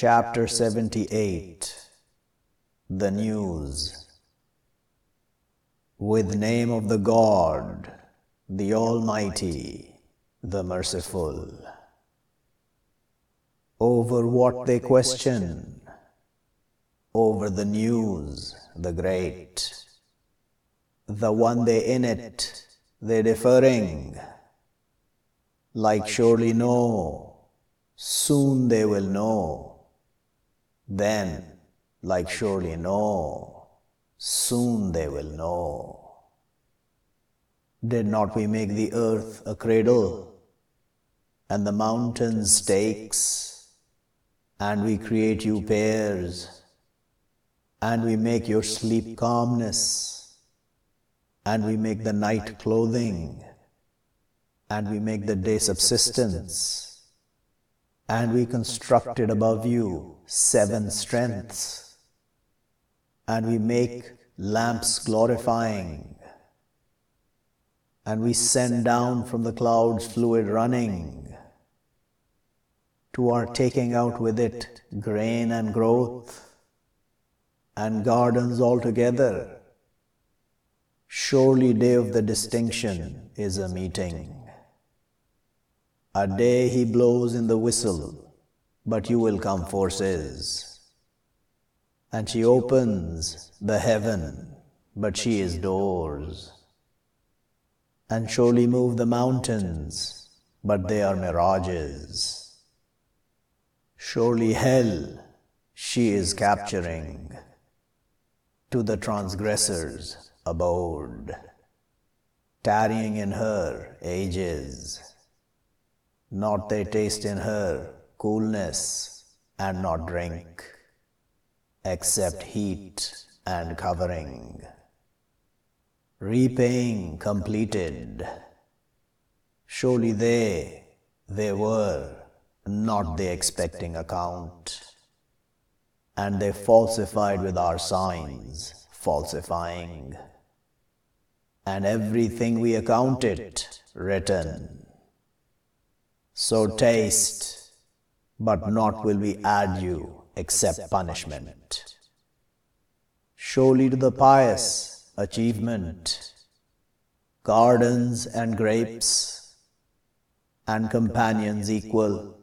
Chapter 78 The News. With name of the God, the Almighty, the Merciful. Over what they question, over the news, the great, the one they in it, they deferring, like surely know, soon they will know then, like surely know, soon they will know. Did not we make the earth a cradle, and the mountains stakes, and we create you pairs, and we make your sleep calmness, and we make the night clothing, and we make the day subsistence and we constructed above you seven strengths, and we make lamps glorifying, and we send down from the clouds fluid running, to our taking out with it grain and growth, and gardens altogether. Surely day of the distinction is a meeting. A day he blows in the whistle, but you will come forces. And she opens the heaven, but she is doors. And surely move the mountains, but they are mirages. Surely hell she is capturing to the transgressors abode, tarrying in her ages not they taste in her coolness and not drink, except heat and covering. Repaying completed, surely they, they were, not the expecting account, and they falsified with our signs, falsifying, and everything we account it written so taste, but not will we add you except punishment. Surely to the pious achievement, gardens and grapes, and companions equal,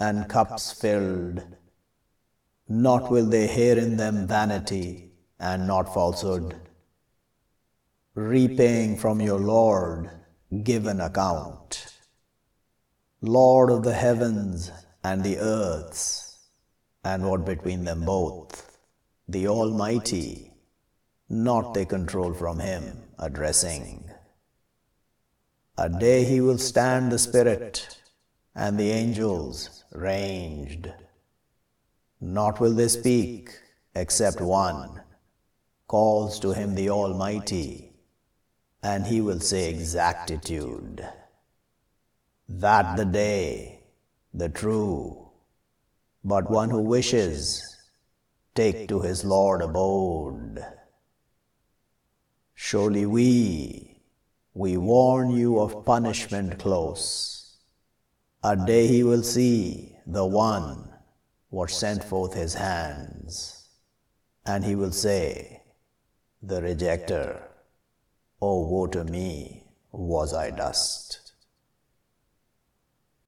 and cups filled. Not will they hear in them vanity and not falsehood. Repaying from your Lord given account. Lord of the heavens and the earths, and what between them both, the Almighty, not they control from Him, addressing. A day He will stand the Spirit, and the angels ranged. Not will they speak, except one calls to Him the Almighty, and He will say exactitude that the day, the true, but one who wishes, take to his Lord abode. Surely we, we warn you of punishment close. A day he will see the one what sent forth his hands, and he will say, the rejecter, Oh woe to me, was I dust.